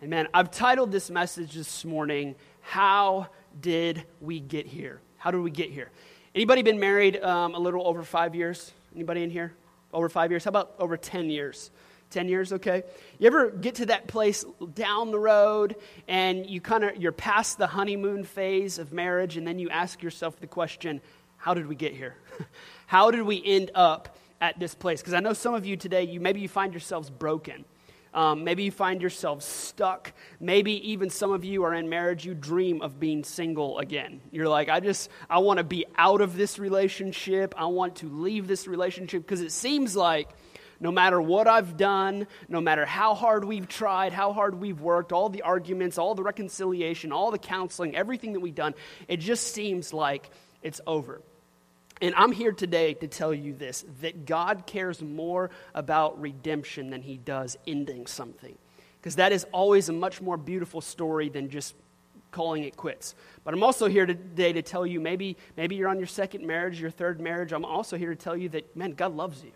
And man, I've titled this message this morning, How Did We Get Here? How did we get here? Anybody been married um, a little over five years? Anybody in here? Over five years? How about over 10 years? 10 years, okay? You ever get to that place down the road and you kind of you're past the honeymoon phase of marriage and then you ask yourself the question, how did we get here? how did we end up at this place? Because I know some of you today, you maybe you find yourselves broken. Um, maybe you find yourself stuck. Maybe even some of you are in marriage, you dream of being single again. You're like, I just, I want to be out of this relationship. I want to leave this relationship because it seems like no matter what I've done, no matter how hard we've tried, how hard we've worked, all the arguments, all the reconciliation, all the counseling, everything that we've done, it just seems like it's over. And I'm here today to tell you this that God cares more about redemption than he does ending something. Because that is always a much more beautiful story than just calling it quits. But I'm also here today to tell you maybe, maybe you're on your second marriage, your third marriage. I'm also here to tell you that, man, God loves you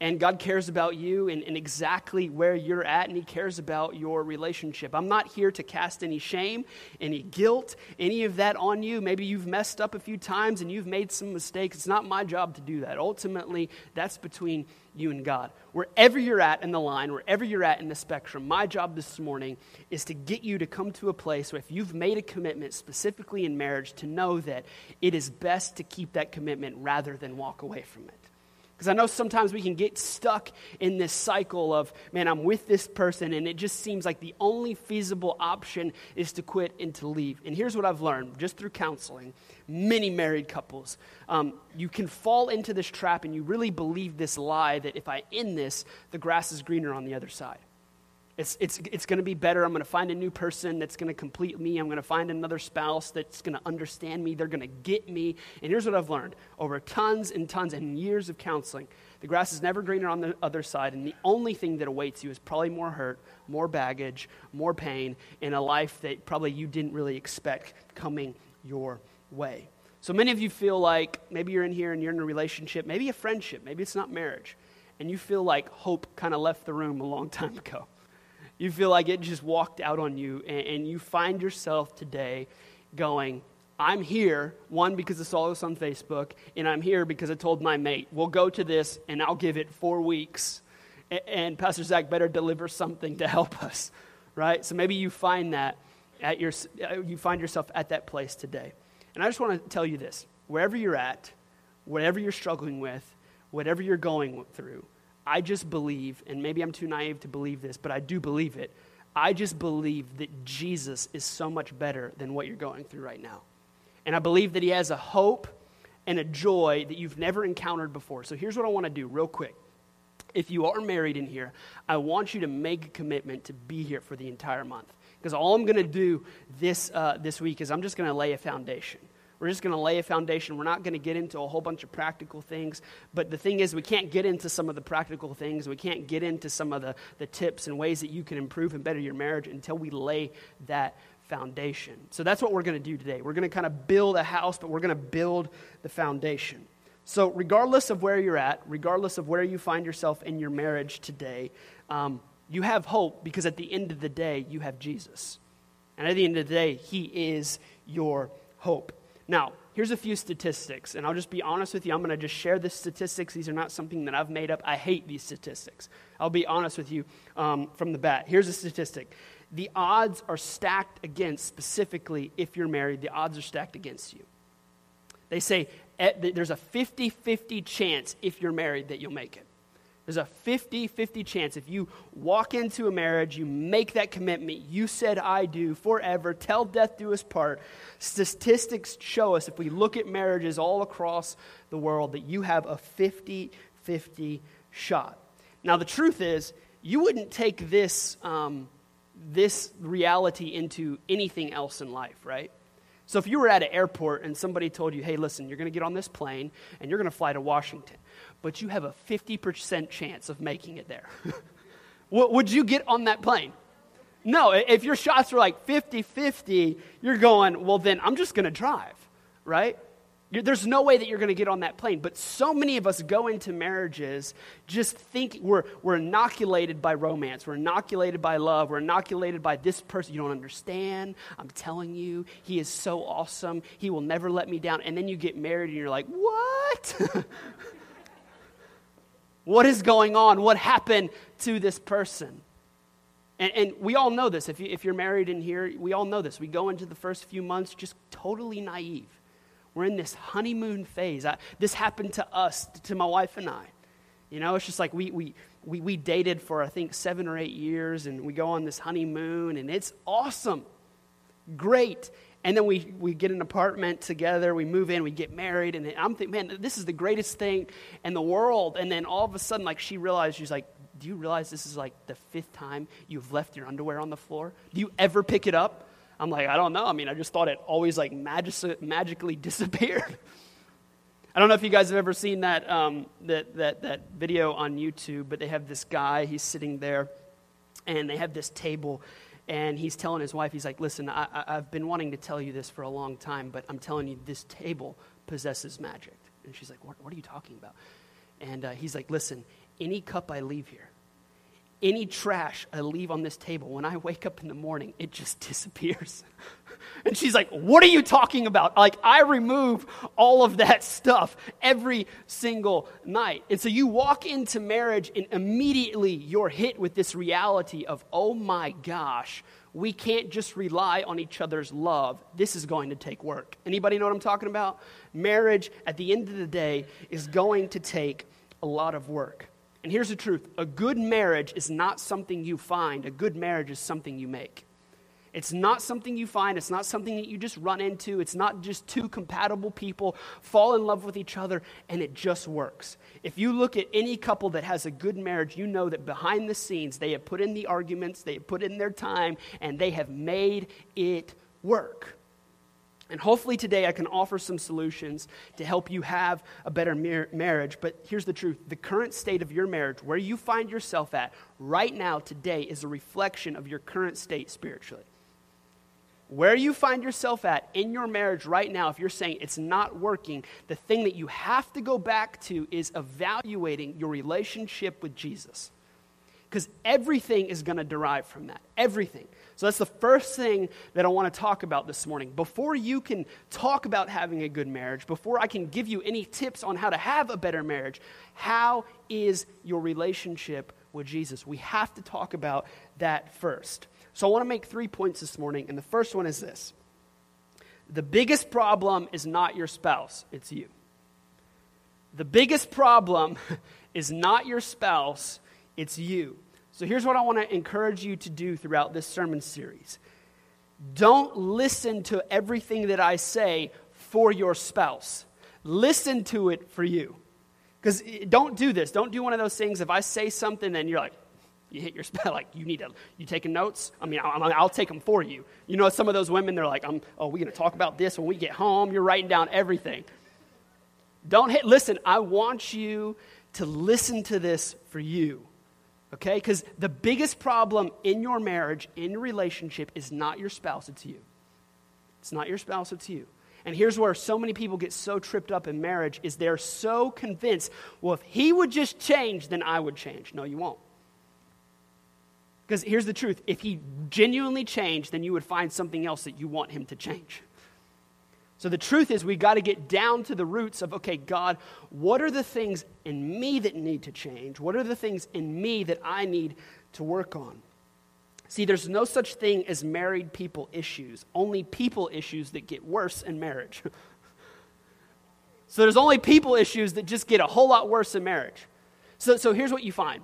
and God cares about you and, and, exactly where you're at, and He cares about your relationship. I'm not here to cast any shame, any guilt, any of that on you. Maybe you've messed up a few times and you've made some mistakes. It's not my job to do that. Ultimately, that's between you and God. Wherever you're at in the line, wherever you're at in the spectrum, my job this morning is to get you to come to a place where if you've made a commitment, specifically in marriage, to know that it is best to keep that commitment rather than walk away from it. Because I know sometimes we can get stuck in this cycle of, man, I'm with this person, and it just seems like the only feasible option is to quit and to leave. And here's what I've learned just through counseling many married couples. Um, you can fall into this trap, and you really believe this lie that if I end this, the grass is greener on the other side. It's, it's, it's going to be better. I'm going to find a new person that's going to complete me. I'm going to find another spouse that's going to understand me. They're going to get me. And here's what I've learned over tons and tons and years of counseling the grass is never greener on the other side. And the only thing that awaits you is probably more hurt, more baggage, more pain, in a life that probably you didn't really expect coming your way. So many of you feel like maybe you're in here and you're in a relationship, maybe a friendship, maybe it's not marriage, and you feel like hope kind of left the room a long time ago. You feel like it just walked out on you, and, and you find yourself today going, I'm here, one, because I saw this on Facebook, and I'm here because I told my mate, we'll go to this and I'll give it four weeks. And, Pastor Zach better deliver something to help us, right? So maybe you find that at your, uh, you find yourself at that place today. And I just want to tell you this wherever you're at, whatever you're struggling with, whatever you're going through, I just believe, and maybe I'm too naive to believe this, but I do believe it. I just believe that Jesus is so much better than what you're going through right now. And I believe that He has a hope and a joy that you've never encountered before. So here's what I want to do, real quick. If you are married in here, I want you to make a commitment to be here for the entire month. Because all I'm going to do this, uh, this week is I'm just going to lay a foundation. We're just going to lay a foundation. We're not going to get into a whole bunch of practical things. But the thing is, we can't get into some of the practical things. We can't get into some of the, the tips and ways that you can improve and better your marriage until we lay that foundation. So that's what we're going to do today. We're going to kind of build a house, but we're going to build the foundation. So, regardless of where you're at, regardless of where you find yourself in your marriage today, um, you have hope because at the end of the day, you have Jesus. And at the end of the day, He is your hope. Now, here's a few statistics, and I'll just be honest with you. I'm going to just share the statistics. These are not something that I've made up. I hate these statistics. I'll be honest with you um, from the bat. Here's a statistic the odds are stacked against, specifically if you're married, the odds are stacked against you. They say eh, there's a 50 50 chance if you're married that you'll make it. There's a 50 50 chance if you walk into a marriage, you make that commitment, you said, I do, forever, tell death do us part. Statistics show us, if we look at marriages all across the world, that you have a 50 50 shot. Now, the truth is, you wouldn't take this, um, this reality into anything else in life, right? So if you were at an airport and somebody told you, hey, listen, you're going to get on this plane and you're going to fly to Washington but you have a 50% chance of making it there. Would you get on that plane? No, if your shots are like 50 50, you're going, well, then I'm just going to drive, right? There's no way that you're going to get on that plane. But so many of us go into marriages just think we're, we're inoculated by romance. We're inoculated by love. We're inoculated by this person. You don't understand. I'm telling you, he is so awesome. He will never let me down. And then you get married and you're like, what? what is going on? What happened to this person? And, and, we all know this. If, you, if you're married in here, we all know this. We go into the first few months just totally naive we're in this honeymoon phase. I, this happened to us, to my wife and I. You know, it's just like we, we, we, we dated for, I think, seven or eight years, and we go on this honeymoon, and it's awesome. Great. And then we, we get an apartment together, we move in, we get married, and I'm thinking, man, this is the greatest thing in the world. And then all of a sudden, like, she realized, she's like, do you realize this is like the fifth time you've left your underwear on the floor? Do you ever pick it up? I'm like, I don't know. I mean, I just thought it always like magic- magically disappeared. I don't know if you guys have ever seen that, um, that, that, that video on YouTube, but they have this guy, he's sitting there, and they have this table, and he's telling his wife, he's like, Listen, I, I've been wanting to tell you this for a long time, but I'm telling you, this table possesses magic. And she's like, What, what are you talking about? And uh, he's like, Listen, any cup I leave here, any trash I leave on this table, when I wake up in the morning, it just disappears. and she's like, What are you talking about? Like, I remove all of that stuff every single night. And so you walk into marriage, and immediately you're hit with this reality of, Oh my gosh, we can't just rely on each other's love. This is going to take work. Anybody know what I'm talking about? Marriage, at the end of the day, is going to take a lot of work. And here's the truth a good marriage is not something you find, a good marriage is something you make. It's not something you find. It's not something that you just run into. It's not just two compatible people fall in love with each other and it just works. If you look at any couple that has a good marriage, you know that behind the scenes they have put in the arguments, they have put in their time, and they have made it work. And hopefully today I can offer some solutions to help you have a better mar- marriage. But here's the truth the current state of your marriage, where you find yourself at right now, today, is a reflection of your current state spiritually. Where you find yourself at in your marriage right now, if you're saying it's not working, the thing that you have to go back to is evaluating your relationship with Jesus. Because everything is going to derive from that. Everything. So that's the first thing that I want to talk about this morning. Before you can talk about having a good marriage, before I can give you any tips on how to have a better marriage, how is your relationship with Jesus? We have to talk about that first. So I want to make three points this morning, and the first one is this The biggest problem is not your spouse, it's you. The biggest problem is not your spouse, it's you. So here's what I want to encourage you to do throughout this sermon series don't listen to everything that I say for your spouse, listen to it for you. Because don't do this. Don't do one of those things. If I say something and you're like, you hit your spell, like you need to, you taking notes? I mean, I'll, I'll take them for you. You know, some of those women, they're like, I'm, oh, we're going to talk about this when we get home. You're writing down everything. Don't hit, listen, I want you to listen to this for you. Okay? Because the biggest problem in your marriage, in your relationship, is not your spouse, it's you. It's not your spouse, it's you. And here's where so many people get so tripped up in marriage is they're so convinced, well, if he would just change, then I would change. No, you won't. Because here's the truth if he genuinely changed, then you would find something else that you want him to change. So the truth is, we got to get down to the roots of okay, God, what are the things in me that need to change? What are the things in me that I need to work on? See, there's no such thing as married people issues, only people issues that get worse in marriage. so there's only people issues that just get a whole lot worse in marriage. So, so here's what you find.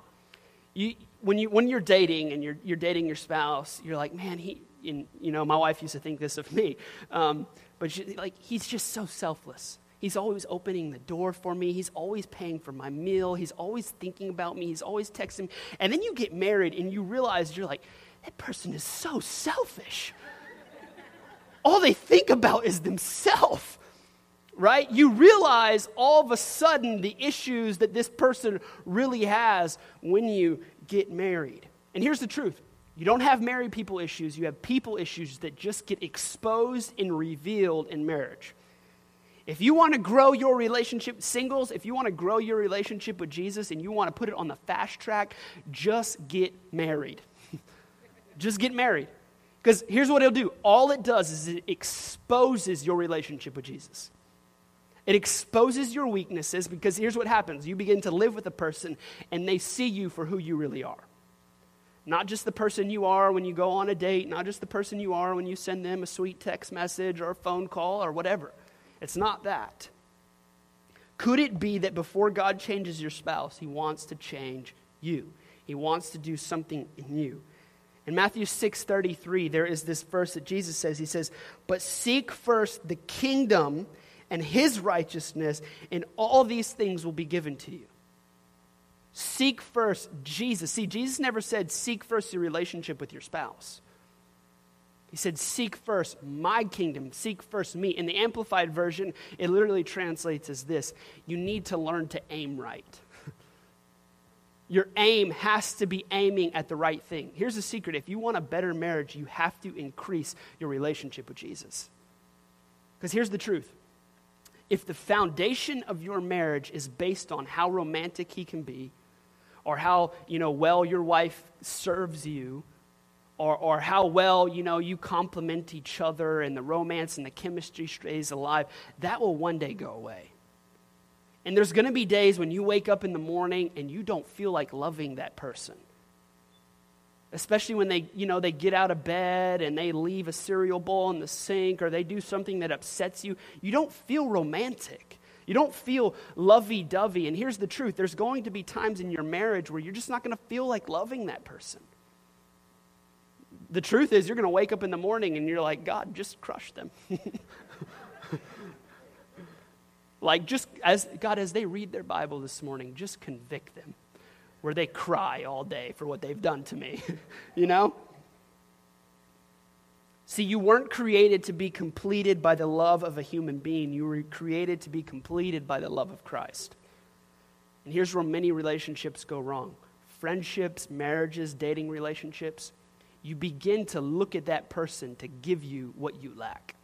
You, when, you, when you're dating and you're, you're dating your spouse, you're like, man, he, you know, my wife used to think this of me. Um, but she, like, he's just so selfless. He's always opening the door for me. He's always paying for my meal. He's always thinking about me. He's always texting. me. And then you get married and you realize you're like, that person is so selfish. all they think about is themselves, right? You realize all of a sudden the issues that this person really has when you get married. And here's the truth you don't have married people issues, you have people issues that just get exposed and revealed in marriage. If you want to grow your relationship, singles, if you want to grow your relationship with Jesus and you want to put it on the fast track, just get married. just get married. Because here's what it'll do all it does is it exposes your relationship with Jesus. It exposes your weaknesses because here's what happens you begin to live with a person and they see you for who you really are. Not just the person you are when you go on a date, not just the person you are when you send them a sweet text message or a phone call or whatever. It's not that. Could it be that before God changes your spouse, he wants to change you? He wants to do something in you. In Matthew 6:33, there is this verse that Jesus says, he says, "But seek first the kingdom and his righteousness, and all these things will be given to you." Seek first Jesus. See, Jesus never said seek first your relationship with your spouse. He said, Seek first my kingdom, seek first me. In the Amplified Version, it literally translates as this You need to learn to aim right. Your aim has to be aiming at the right thing. Here's the secret if you want a better marriage, you have to increase your relationship with Jesus. Because here's the truth if the foundation of your marriage is based on how romantic he can be, or how you know well your wife serves you, or, or how well you know you complement each other and the romance and the chemistry stays alive that will one day go away. And there's going to be days when you wake up in the morning and you don't feel like loving that person. Especially when they you know they get out of bed and they leave a cereal bowl in the sink or they do something that upsets you. You don't feel romantic you don't feel lovey-dovey and here's the truth there's going to be times in your marriage where you're just not going to feel like loving that person the truth is, you're going to wake up in the morning and you're like, God, just crush them. like, just as God, as they read their Bible this morning, just convict them where they cry all day for what they've done to me. you know? See, you weren't created to be completed by the love of a human being. You were created to be completed by the love of Christ. And here's where many relationships go wrong friendships, marriages, dating relationships you begin to look at that person to give you what you lack.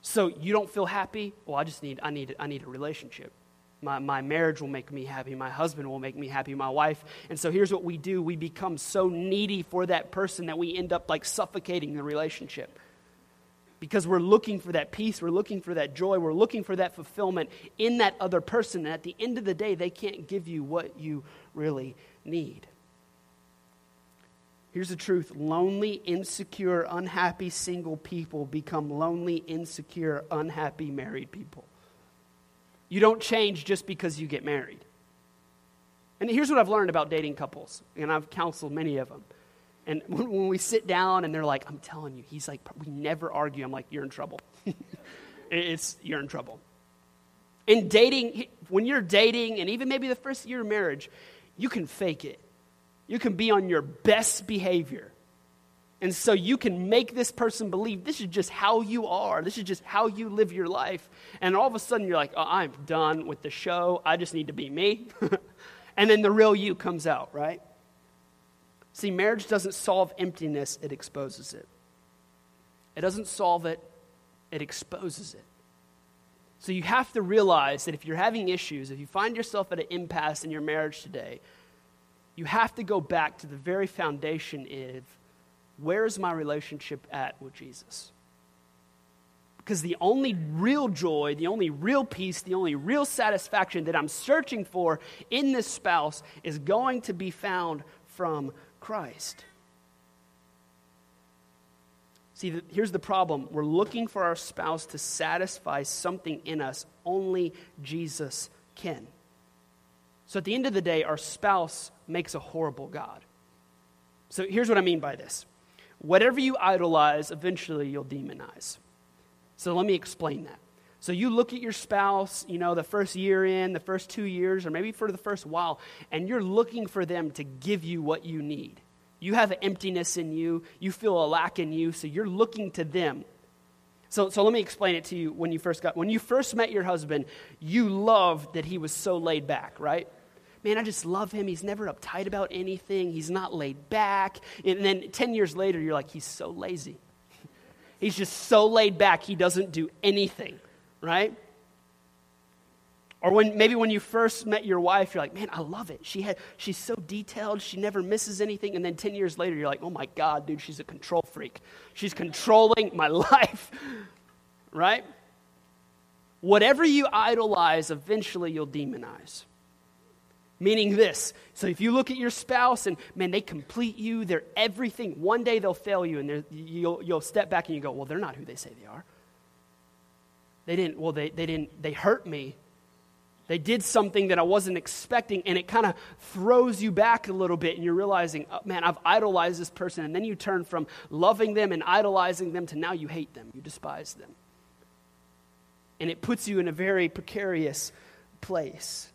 So you don't feel happy? Well, I just need, I need, I need a relationship. My, my marriage will make me happy. My husband will make me happy. My wife. And so here's what we do we become so needy for that person that we end up like suffocating the relationship. Because we're looking for that peace, we're looking for that joy, we're looking for that fulfillment in that other person. And at the end of the day, they can't give you what you really need. Here's the truth lonely, insecure, unhappy single people become lonely, insecure, unhappy married people. You don't change just because you get married. And here's what I've learned about dating couples, and I've counseled many of them. And when, we sit down and they're like, I'm telling you, he's like, we never argue. I'm like, you're in trouble. it's, you're in trouble. In dating, when you're dating, and even maybe the first year of marriage, you can fake it you can be on your best behavior. And so you can make this person believe this is just how you are. This is just how you live your life. And all of a sudden you're like, oh, I'm done with the show. I just need to be me. and then the real you comes out, right? See, marriage doesn't solve emptiness, it exposes it. It doesn't solve it, it exposes it. So you have to realize that if you're having issues, if you find yourself at an impasse in your marriage today, you have to go back to the very foundation of where is my relationship at with Jesus? Because the only real joy, the only real peace, the only real satisfaction that I'm searching for in this spouse is going to be found from Christ. See, here's the problem. We're looking for our spouse to satisfy something in us only Jesus can. So at the end of the day, our spouse makes a horrible God. So here's what I mean by this whatever you idolize, eventually you'll demonize. So let me explain that. So you look at your spouse, you know, the first year in, the first two years, or maybe for the first while, and you're looking for them to give you what you need. You have an emptiness in you, you feel a lack in you, so you're looking to them. So, so let me explain it to you when you first got when you first met your husband, you loved that he was so laid back, right? Man, I just love him. He's never uptight about anything, he's not laid back. And then 10 years later, you're like, he's so lazy. He's just so laid back, he doesn't do anything, right? Or when maybe when you first met your wife, you're like, man, I love it. She had, she's so detailed, she never misses anything. And then 10 years later, you're like, oh my God, dude, she's a control freak. She's controlling my life, right? Whatever you idolize, eventually you'll demonize. Meaning this. So if you look at your spouse and, man, they complete you, they're everything. One day they'll fail you, and you'll, you'll step back and you go, well, they're not who they say they are. They didn't, well, they, they didn't, they hurt me they did something that I wasn't expecting, and it kind of throws you back a little bit, and you're realizing, oh, man, I've idolized this person. And then you turn from loving them and idolizing them to now you hate them, you despise them. And it puts you in a very precarious place.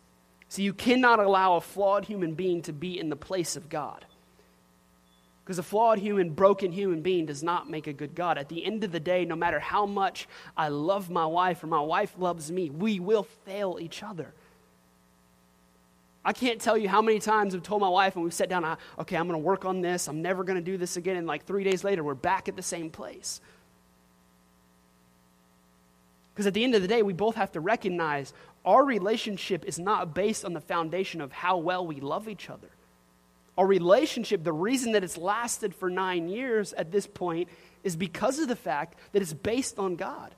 So you cannot allow a flawed human being to be in the place of God. Because a flawed human, broken human being does not make a good God. At the end of the day, no matter how much I love my wife or my wife loves me, we will fail each other. I can't tell you how many times I've told my wife and we've sat down, okay, I'm going to work on this. I'm never going to do this again. And like three days later, we're back at the same place. Because at the end of the day, we both have to recognize our relationship is not based on the foundation of how well we love each other our relationship, the reason that it's lasted for nine years at this point is because of the fact that it's based on God.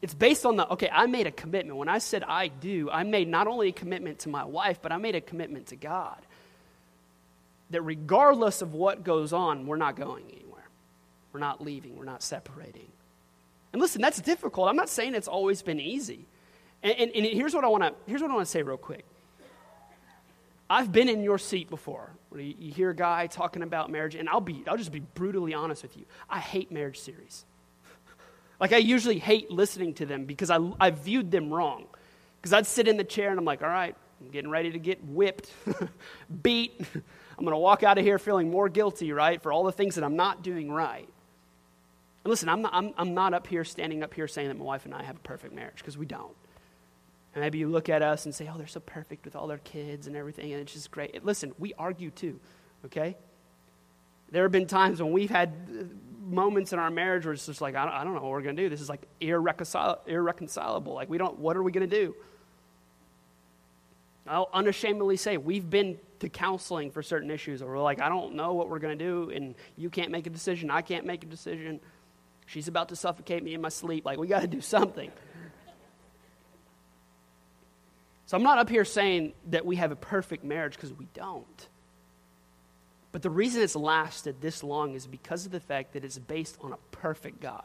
It's based on the, okay, I made a commitment. When I said I do, I made not only a commitment to my wife, but I made a commitment to God. That regardless of what goes on, we're not going anywhere. We're not leaving. We're not separating. And listen, that's difficult. I'm not saying it's always been easy. And, and, and here's what I want to here's what I want to say real quick. I've been in your seat before. You, hear a guy talking about marriage, and I'll be, I'll just be brutally honest with you. I hate marriage series. like I usually hate listening to them because I, I viewed them wrong. Because I'd sit in the chair and I'm like, all right, I'm getting ready to get whipped, beat. I'm going to walk out of here feeling more guilty, right, for all the things that I'm not doing right. And listen, I'm not, I'm, I'm not up here standing up here saying that my wife and I have a perfect marriage because we don't. And maybe you look at us and say, oh, they're so perfect with all their kids and everything, and it's just great. Listen, we argue too, okay? There have been times when we've had uh, moments in our marriage where it's just like, I don't, I don't know what we're going to do. This is like irreconcil- irreconcilable. Like, we don't, what are we going to do? I'll unashamedly say we've been to counseling for certain issues, or we're like, I don't know what we're going to do, and you can't make a decision. I can't make a decision. She's about to suffocate me in my sleep. Like, we got to do something. So I'm not up here saying that we have a perfect marriage because we don't. But the reason it's lasted this long is because of the fact that it's based on a perfect God.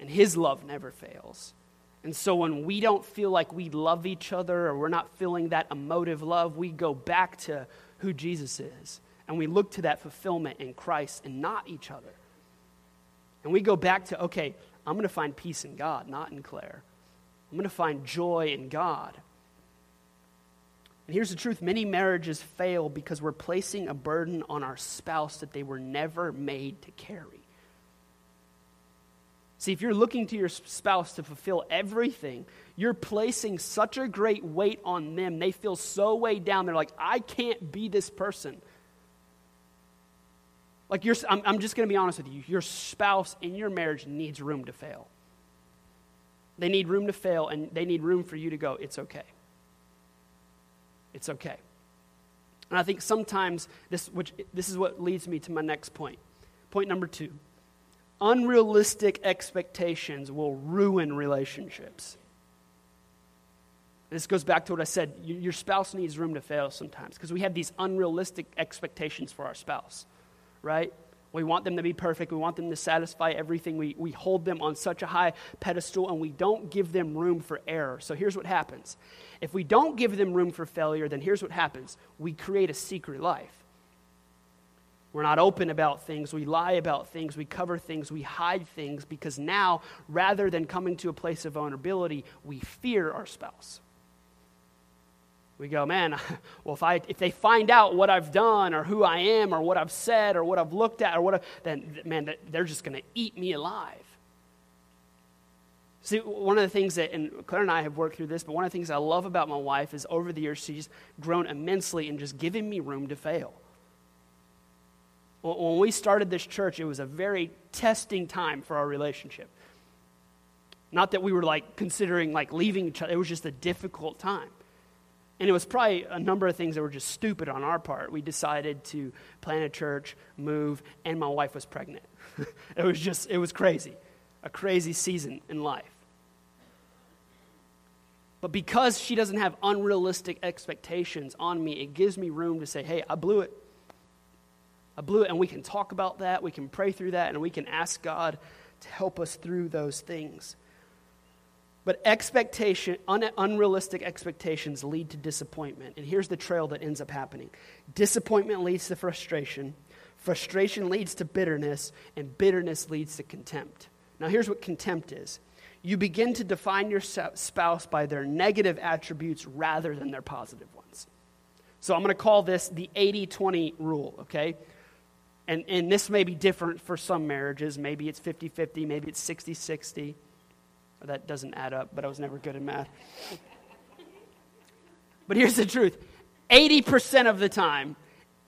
And His love never fails. And so when we don't feel like we love each other or we're not feeling that emotive love, we go back to who Jesus is. And we look to that fulfillment in Christ and not each other. And we go back to, okay, I'm going to find peace in God, not in Claire. I'm going to find joy in God. And here's the truth many marriages fail because we're placing a burden on our spouse that they were never made to carry. See, if you're looking to your spouse to fulfill everything, you're placing such a great weight on them. They feel so weighed down. They're like, I can't be this person. Like, I'm, I'm just going to be honest with you. Your spouse in your marriage needs room to fail. They need room to fail, and they need room for you to go, it's okay. It's okay. And I think sometimes this, which, this is what leads me to my next point. Point number two unrealistic expectations will ruin relationships. This goes back to what I said. Your spouse needs room to fail sometimes because we have these unrealistic expectations for our spouse, right? We want them to be perfect. We want them to satisfy everything. We, we hold them on such a high pedestal and we don't give them room for error. So here's what happens if we don't give them room for failure, then here's what happens we create a secret life. We're not open about things. We lie about things. We cover things. We hide things because now, rather than coming to a place of vulnerability, we fear our spouse we go, man, well, if, I, if they find out what I've done or who I am or what I've said or what I've looked at or what, I, then, man, they're just going to eat me alive. See, one of the things that, and Claire and I have worked through this, but one of the things I love about my wife is over the years, she's grown immensely in just giving me room to fail. when we started this church, it was a very testing time for our relationship. Not that we were like considering like leaving each other, it was just a difficult time. And it was probably a number of things that were just stupid on our part. We decided to plant a church, move, and my wife was pregnant. it was just, it was crazy. A crazy season in life. But because she doesn't have unrealistic expectations on me, it gives me room to say, hey, I blew it. I blew it. And we can talk about that. We can pray through that. And we can ask God to help us through those things. But expectation, un- unrealistic expectations lead to disappointment. And here's the trail that ends up happening disappointment leads to frustration, frustration leads to bitterness, and bitterness leads to contempt. Now, here's what contempt is you begin to define your spouse by their negative attributes rather than their positive ones. So, I'm going to call this the 80 20 rule, okay? And, and this may be different for some marriages. Maybe it's 50 50, maybe it's 60 60. That doesn't add up, but I was never good at math. but here's the truth 80% of the time,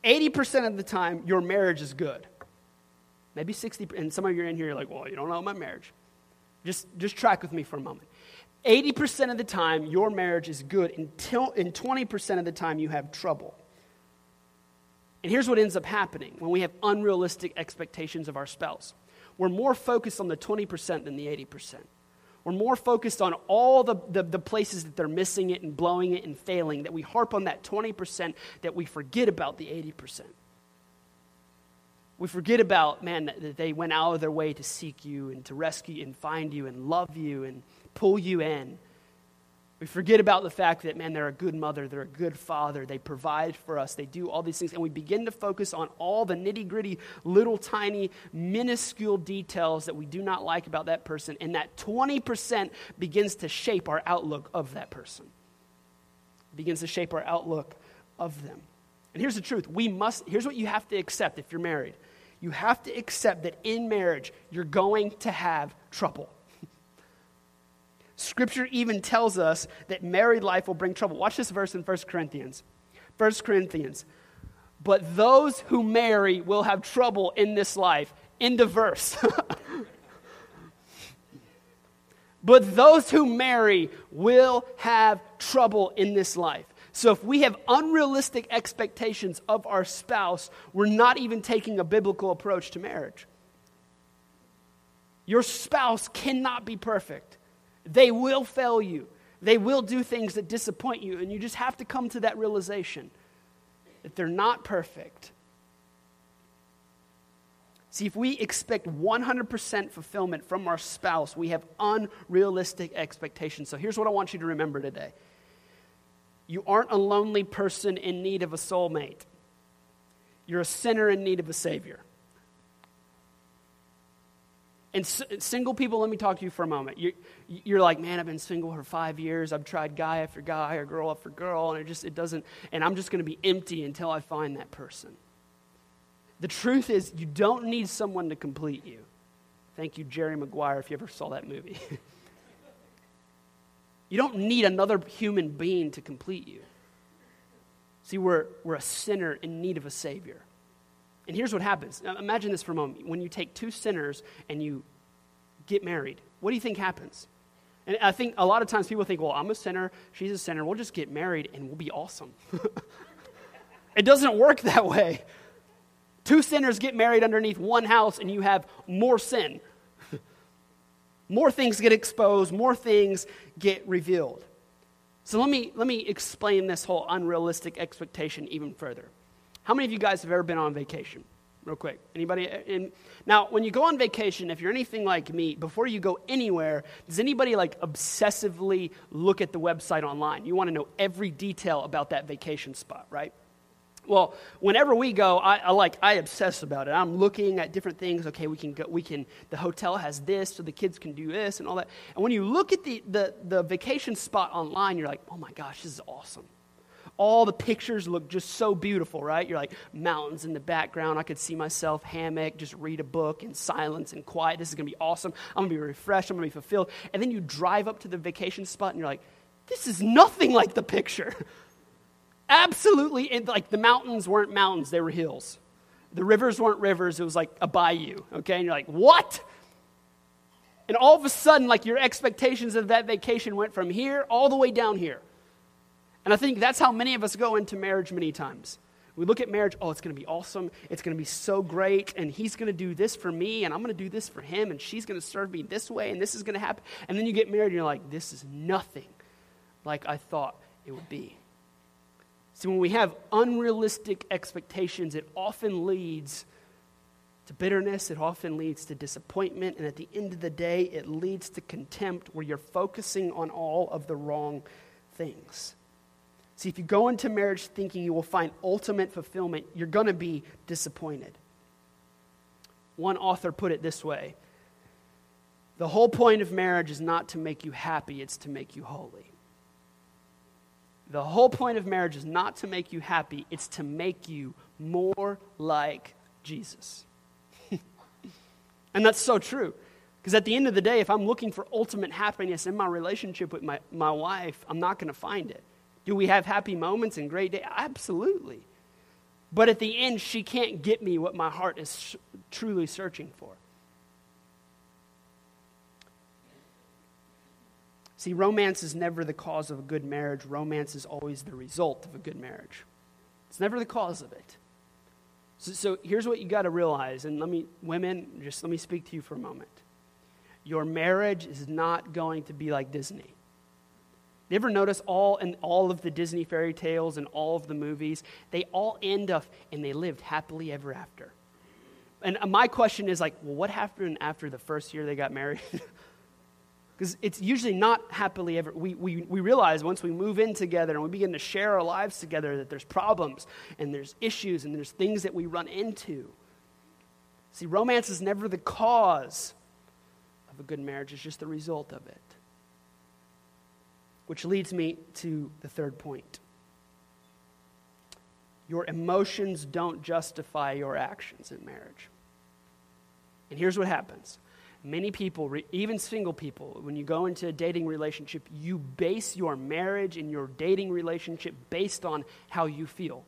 80% of the time, your marriage is good. Maybe 60, and some of you are in here, you're like, well, you don't know my marriage. Just, just track with me for a moment. 80% of the time, your marriage is good until in 20% of the time, you have trouble. And here's what ends up happening when we have unrealistic expectations of our spouse we're more focused on the 20% than the 80%. We're more focused on all the, the, the, places that they're missing it and blowing it and failing, that we harp on that 20%, that we forget about the 80%. We forget about, man, that they went out of their way to seek you and to rescue and find you and love you and pull you in. We forget about the fact that, man, they're a good mother, they're a good father, they provide for us, they do all these things, and we begin to focus on all the nitty gritty, little tiny, minuscule details that we do not like about that person, and that 20% begins to shape our outlook of that person. It begins to shape our outlook of them. And here's the truth we must, here's what you have to accept if you're married you have to accept that in marriage, you're going to have trouble. Scripture even tells us that married life will bring trouble. Watch this verse in 1 Corinthians. 1 Corinthians. But those who marry will have trouble in this life. In the verse. but those who marry will have trouble in this life. So if we have unrealistic expectations of our spouse, we're not even taking a biblical approach to marriage. Your spouse cannot be perfect. They will fail you. They will do things that disappoint you, and you just have to come to that realization that they're not perfect. See, if we expect 100% fulfillment from our spouse, we have unrealistic expectations. So here's what I want you to remember today you aren't a lonely person in need of a soulmate, you're a sinner in need of a Savior. And s- single people, let me talk to you for a moment. You're, you're like, man, I've been single for five years. I've tried guy after guy or girl after girl, and it just, it doesn't, and I'm just going to be empty until I find that person. The truth is, you don't need someone to complete you. Thank you, Jerry Maguire, if you ever saw that movie. You don't need another human being to complete you. See, we're, we're a sinner in need of a Savior. And here's what happens. Now, imagine this for a moment. When you take two sinners and you get married, what do you think happens? And I think a lot of times people think, well, I'm a sinner, she's a sinner, we'll just get married and we'll be awesome. it doesn't work that way. Two sinners get married underneath one house and you have more sin more things get exposed, more things get revealed. So let me, let me explain this whole unrealistic expectation even further. How many of you guys have ever been on vacation? Real quick. Anybody? In, now, when you go on vacation, if you're anything like me, before you go anywhere, does anybody like obsessively look at the website online? You want to know every detail about that vacation spot, right? Well, whenever we go, I, I, like I obsess about it. I'm looking at different things. Okay, we can go. We can. The hotel has this, so the kids can do this and all that. And when you look at the the, the vacation spot online, you're like, oh my gosh, this is awesome. All the pictures look just so beautiful, right? You're like mountains in the background. I could see myself hammock, just read a book in silence and quiet. This is gonna be awesome. I'm gonna be refreshed. I'm gonna be fulfilled. And then you drive up to the vacation spot and you're like, this is nothing like the picture. Absolutely, like the mountains weren't mountains, they were hills. The rivers weren't rivers, it was like a bayou, okay? And you're like, what? And all of a sudden, like your expectations of that vacation went from here all the way down here. And I think that's how many of us go into marriage many times. We look at marriage, oh, it's going to be awesome. It's going to be so great. And he's going to do this for me, and I'm going to do this for him, and she's going to serve me this way, and this is going to happen. And then you get married, and you're like, this is nothing like I thought it would be. See, when we have unrealistic expectations, it often leads to bitterness, it often leads to disappointment, and at the end of the day, it leads to contempt where you're focusing on all of the wrong things. See, if you go into marriage thinking you will find ultimate fulfillment, you're going to be disappointed. One author put it this way The whole point of marriage is not to make you happy, it's to make you holy. The whole point of marriage is not to make you happy, it's to make you more like Jesus. and that's so true. Because at the end of the day, if I'm looking for ultimate happiness in my relationship with my, my wife, I'm not going to find it. Do we have happy moments and great days? Absolutely. But at the end, she can't get me what my heart is truly searching for. See, romance is never the cause of a good marriage. Romance is always the result of a good marriage. It's never the cause of it. So, so here's what you got to realize, and let me, women, just let me speak to you for a moment. Your marriage is not going to be like Disney. You ever notice all in all of the Disney fairy tales and all of the movies, they all end up and they lived happily ever after. And uh, my question is like, well, what happened after the first year they got married? Because it's usually not happily ever. We, we, we realize once we move in together and we begin to share our lives together that there's problems and there's issues and there's things that we run into. See, romance is never the cause of a good marriage, it's just the result of it. Which leads me to the third point. Your emotions don't justify your actions in marriage. And here's what happens many people, even single people, when you go into a dating relationship, you base your marriage and your dating relationship based on how you feel.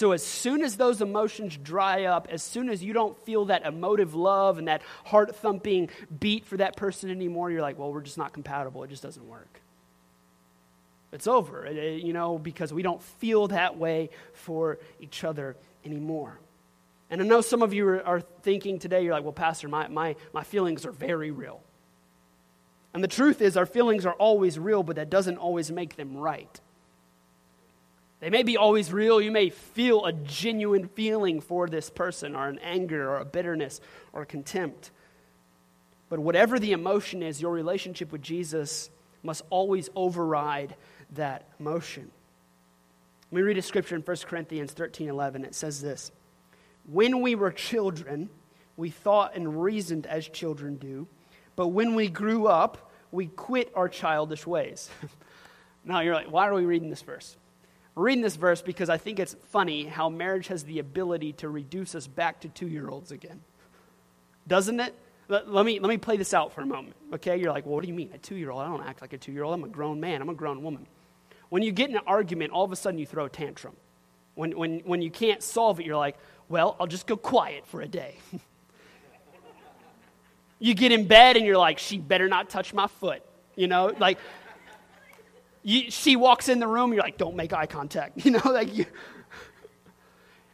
So, as soon as those emotions dry up, as soon as you don't feel that emotive love and that heart thumping beat for that person anymore, you're like, well, we're just not compatible. It just doesn't work. It's over, eh, eh, you know, because we don't feel that way for each other anymore. And I know some of you are thinking today, you're like, well, Pastor, my, my, my feelings are very real. And the truth is, our feelings are always real, but that doesn't always make them right. They may be always real. You may feel a genuine feeling for this person, or an anger, or a bitterness, or contempt. But whatever the emotion is, your relationship with Jesus must always override that emotion. Let me read a scripture in 1 Corinthians 13 11. It says this When we were children, we thought and reasoned as children do, but when we grew up, we quit our childish ways. now you're like, why are we reading this verse? We're reading this verse because I think it's funny how marriage has the ability to reduce us back to two year olds again. Doesn't it? Let, let, me, let me play this out for a moment. Okay? You're like, well, what do you mean? A two year old? I don't act like a two year old. I'm a grown man. I'm a grown woman. When you get in an argument, all of a sudden you throw a tantrum. When, when, when you can't solve it, you're like, well, I'll just go quiet for a day. you get in bed and you're like, she better not touch my foot. You know, like, you, she walks in the room, you're like, don't make eye contact. You know, like, you,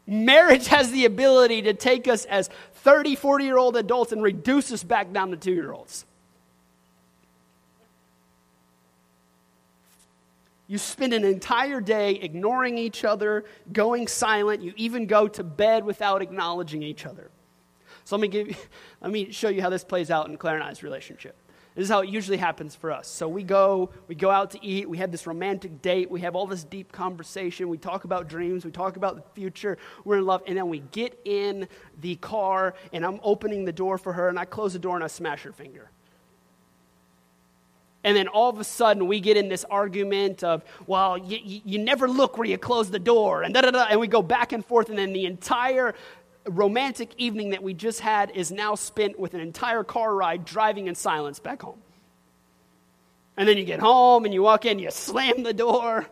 marriage has the ability to take us as 30, 40 year old adults and reduce us back down to two year olds. You spend an entire day ignoring each other, going silent. You even go to bed without acknowledging each other. So let me, give let me show you how this plays out in Claire and I's relationship. This is how it usually happens for us. So we go, we go out to eat, we have this romantic date, we have all this deep conversation, we talk about dreams, we talk about the future, we're in love, and then we get in the car, and I'm opening the door for her, and I close the door and I smash her finger. And then all of a sudden, we get in this argument of, well, you, you never look where you close the door, and da da da. And we go back and forth, and then the entire romantic evening that we just had is now spent with an entire car ride driving in silence back home. And then you get home and you walk in, you slam the door.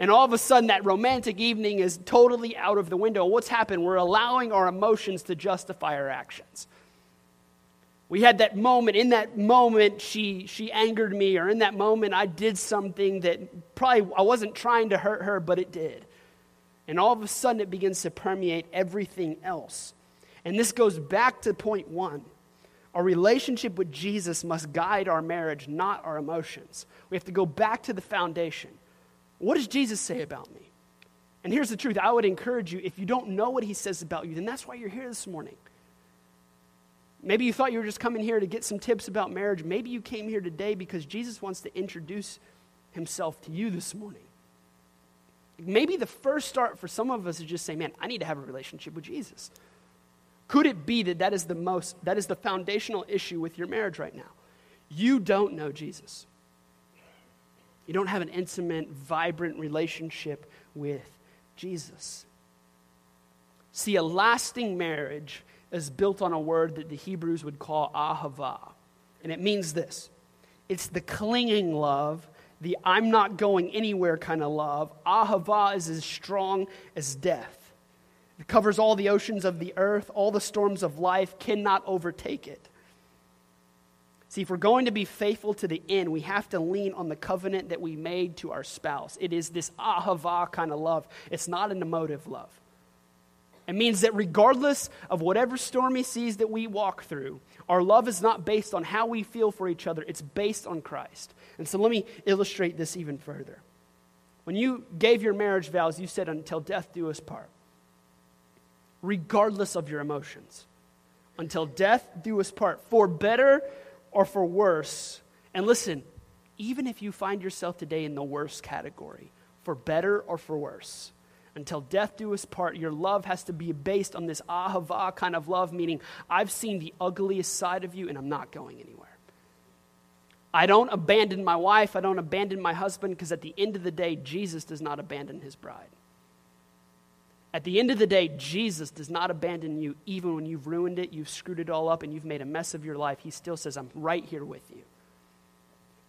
And all of a sudden, that romantic evening is totally out of the window. What's happened? We're allowing our emotions to justify our actions. We had that moment. In that moment, she, she angered me, or in that moment, I did something that probably I wasn't trying to hurt her, but it did. And all of a sudden, it begins to permeate everything else. And this goes back to point one. Our relationship with Jesus must guide our marriage, not our emotions. We have to go back to the foundation. What does Jesus say about me? And here's the truth I would encourage you if you don't know what he says about you, then that's why you're here this morning. Maybe you thought you were just coming here to get some tips about marriage. Maybe you came here today because Jesus wants to introduce himself to you this morning. Maybe the first start for some of us is just saying, man, I need to have a relationship with Jesus. Could it be that that is the most, that is the foundational issue with your marriage right now? You don't know Jesus. You don't have an intimate, vibrant relationship with Jesus. See, a lasting marriage is built on a word that the Hebrews would call ahava. And it means this it's the clinging love, the I'm not going anywhere kind of love. Ahava is as strong as death. It covers all the oceans of the earth, all the storms of life cannot overtake it. See, if we're going to be faithful to the end, we have to lean on the covenant that we made to our spouse. It is this ahava kind of love, it's not an emotive love. It means that regardless of whatever stormy seas that we walk through, our love is not based on how we feel for each other, it's based on Christ. And so let me illustrate this even further. When you gave your marriage vows, you said, Until death do us part, regardless of your emotions. Until death do us part, for better or for worse. And listen, even if you find yourself today in the worst category, for better or for worse, until death do us part, your love has to be based on this ahava kind of love, meaning I've seen the ugliest side of you and I'm not going anywhere. I don't abandon my wife, I don't abandon my husband, because at the end of the day, Jesus does not abandon his bride. At the end of the day, Jesus does not abandon you, even when you've ruined it, you've screwed it all up, and you've made a mess of your life. He still says, I'm right here with you.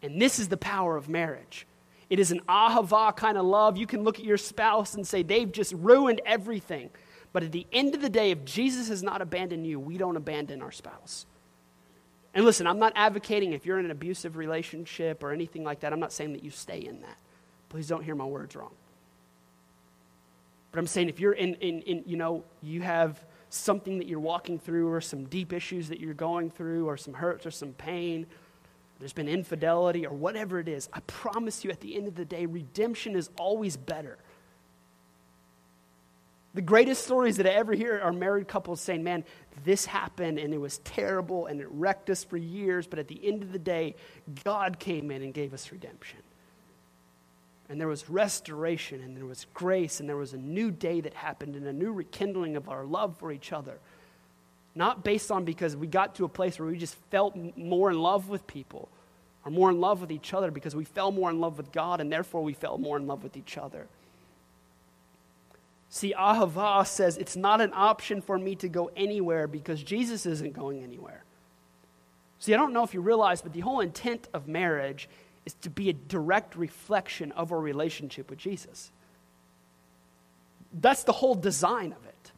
And this is the power of marriage. It is an ahava kind of love. You can look at your spouse and say, they've just ruined everything. But at the end of the day, if Jesus has not abandoned you, we don't abandon our spouse. And listen, I'm not advocating if you're in an abusive relationship or anything like that, I'm not saying that you stay in that. Please don't hear my words wrong. But I'm saying if you're in, in, in you know, you have something that you're walking through or some deep issues that you're going through or some hurts or some pain there's been infidelity or whatever it is, I promise you at the end of the day, redemption is always better. The greatest stories that I ever hear are married couples saying, Man, this happened and it was terrible and it wrecked us for years, but at the end of the day, God came in and gave us redemption. And there was restoration and there was grace and there was a new day that happened and a new rekindling of our love for each other. Not based on because we got to a place where we just felt more in love with people or more in love with each other because we fell more in love with God and therefore we fell more in love with each other. See, Ahava says it's not an option for me to go anywhere because Jesus isn't going anywhere. See, I don't know if you realize, but the whole intent of marriage is to be a direct reflection of our relationship with Jesus. That's the whole design of it.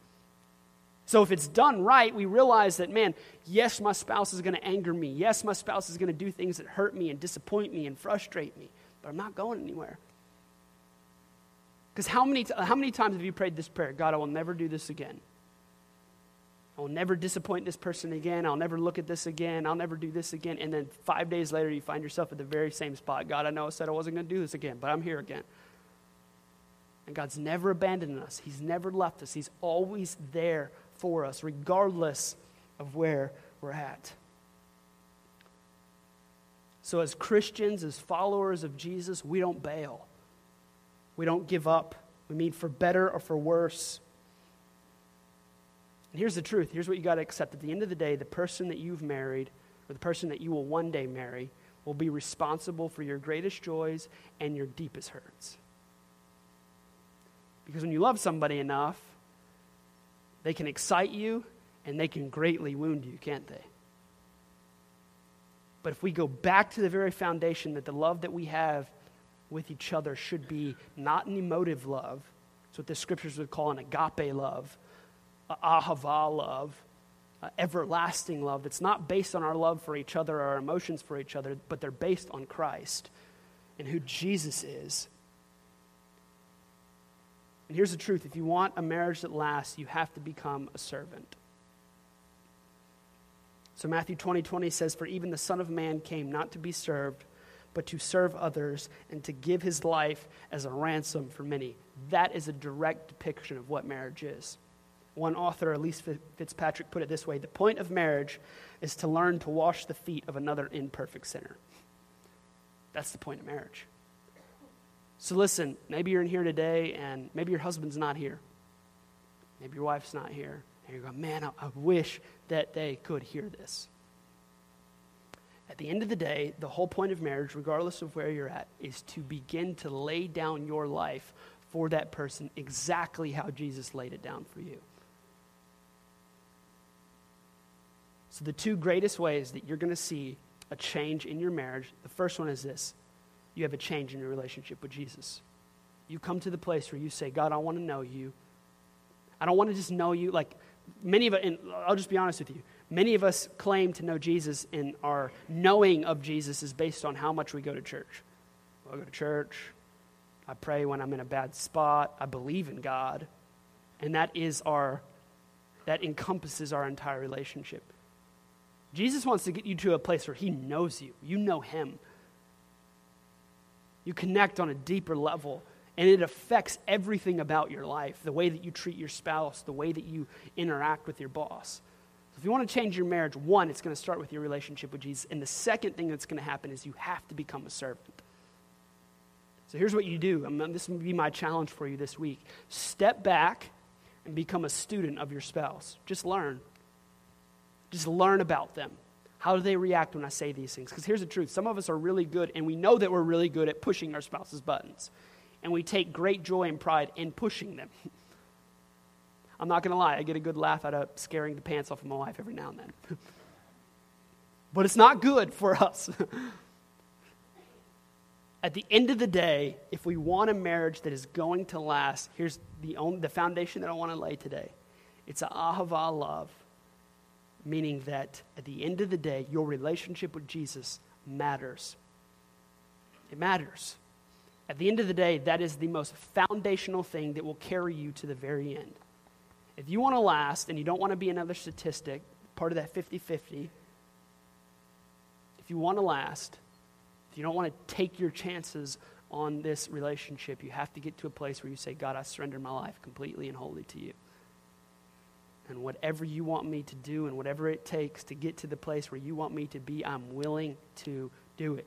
So if it's done right, we realize that, man, yes, my spouse is going to anger me. Yes, my spouse is going to do things that hurt me and disappoint me and frustrate me, but I'm not going anywhere. Because how many, how many times have you prayed this prayer? God, I will never do this again. I will never disappoint this person again. I'll never look at this again. I'll never do this again. And then five days later, you find yourself at the very same spot. God, I know I said I wasn't going to do this again, but I'm here again. And God's never abandoned us, He's never left us. He's always there for us, regardless of where we're at. So, as Christians, as followers of Jesus, we don't bail. We don't give up. We mean for better or for worse. And here's the truth here's what you got to accept. At the end of the day, the person that you've married, or the person that you will one day marry, will be responsible for your greatest joys and your deepest hurts. Because when you love somebody enough, they can excite you and they can greatly wound you, can't they? But if we go back to the very foundation that the love that we have with each other should be not an emotive love. It's what the scriptures would call an agape love, ahava love, everlasting love that's not based on our love for each other or our emotions for each other, but they're based on Christ and who Jesus is. And here's the truth if you want a marriage that lasts, you have to become a servant. So Matthew 20 20 says, For even the Son of Man came not to be served, but to serve others and to give his life as a ransom for many. That is a direct depiction of what marriage is. One author, Elyse Fitzpatrick, put it this way The point of marriage is to learn to wash the feet of another imperfect sinner. That's the point of marriage. So listen, maybe you're in here today and maybe your husband's not here. Maybe your wife's not here. And you're going, man, I, I wish that they could hear this. At the end of the day, the whole point of marriage, regardless of where you're at, is to begin to lay down your life for that person exactly how Jesus laid it down for you. So, the two greatest ways that you're going to see a change in your marriage the first one is this you have a change in your relationship with Jesus. You come to the place where you say, God, I want to know you. I don't want to just know you. Like many of us, and I'll just be honest with you, many of us claim to know Jesus, and our knowing of Jesus is based on how much we go to church. I go to church. I pray when I'm in a bad spot. I believe in God. And that is our, that encompasses our entire relationship. Jesus wants to get you to a place where he knows you. You know him. You connect on a deeper level, and it affects everything about your life the way that you treat your spouse, the way that you interact with your boss. So if you want to change your marriage, one, it's going to start with your relationship with Jesus. And the second thing that's going to happen is you have to become a servant. So here's what you do. This will be my challenge for you this week. Step back and become a student of your spouse. Just learn. Just learn about them. How do they react when I say these things? Because here's the truth some of us are really good, and we know that we're really good at pushing our spouse's buttons. And we take great joy and pride in pushing them. I'm not going to lie, I get a good laugh out of scaring the pants off of my wife every now and then. but it's not good for us. At the end of the day, if we want a marriage that is going to last, here's the, only, the foundation that I want to lay today. It's a ahava love meaning that at the end of the day, your relationship with Jesus matters. It matters. At the end of the day, that is the most foundational thing that will carry you to the very end. If you want to last and you don't want to be another statistic, part of that 50 50, if you want to last, if you don't want to take your chances on this relationship, you have to get to a place where you say, God, I surrender my life completely and wholly to you and whatever you want me to do and whatever it takes to get to the place where you want me to be, I'm willing to do it.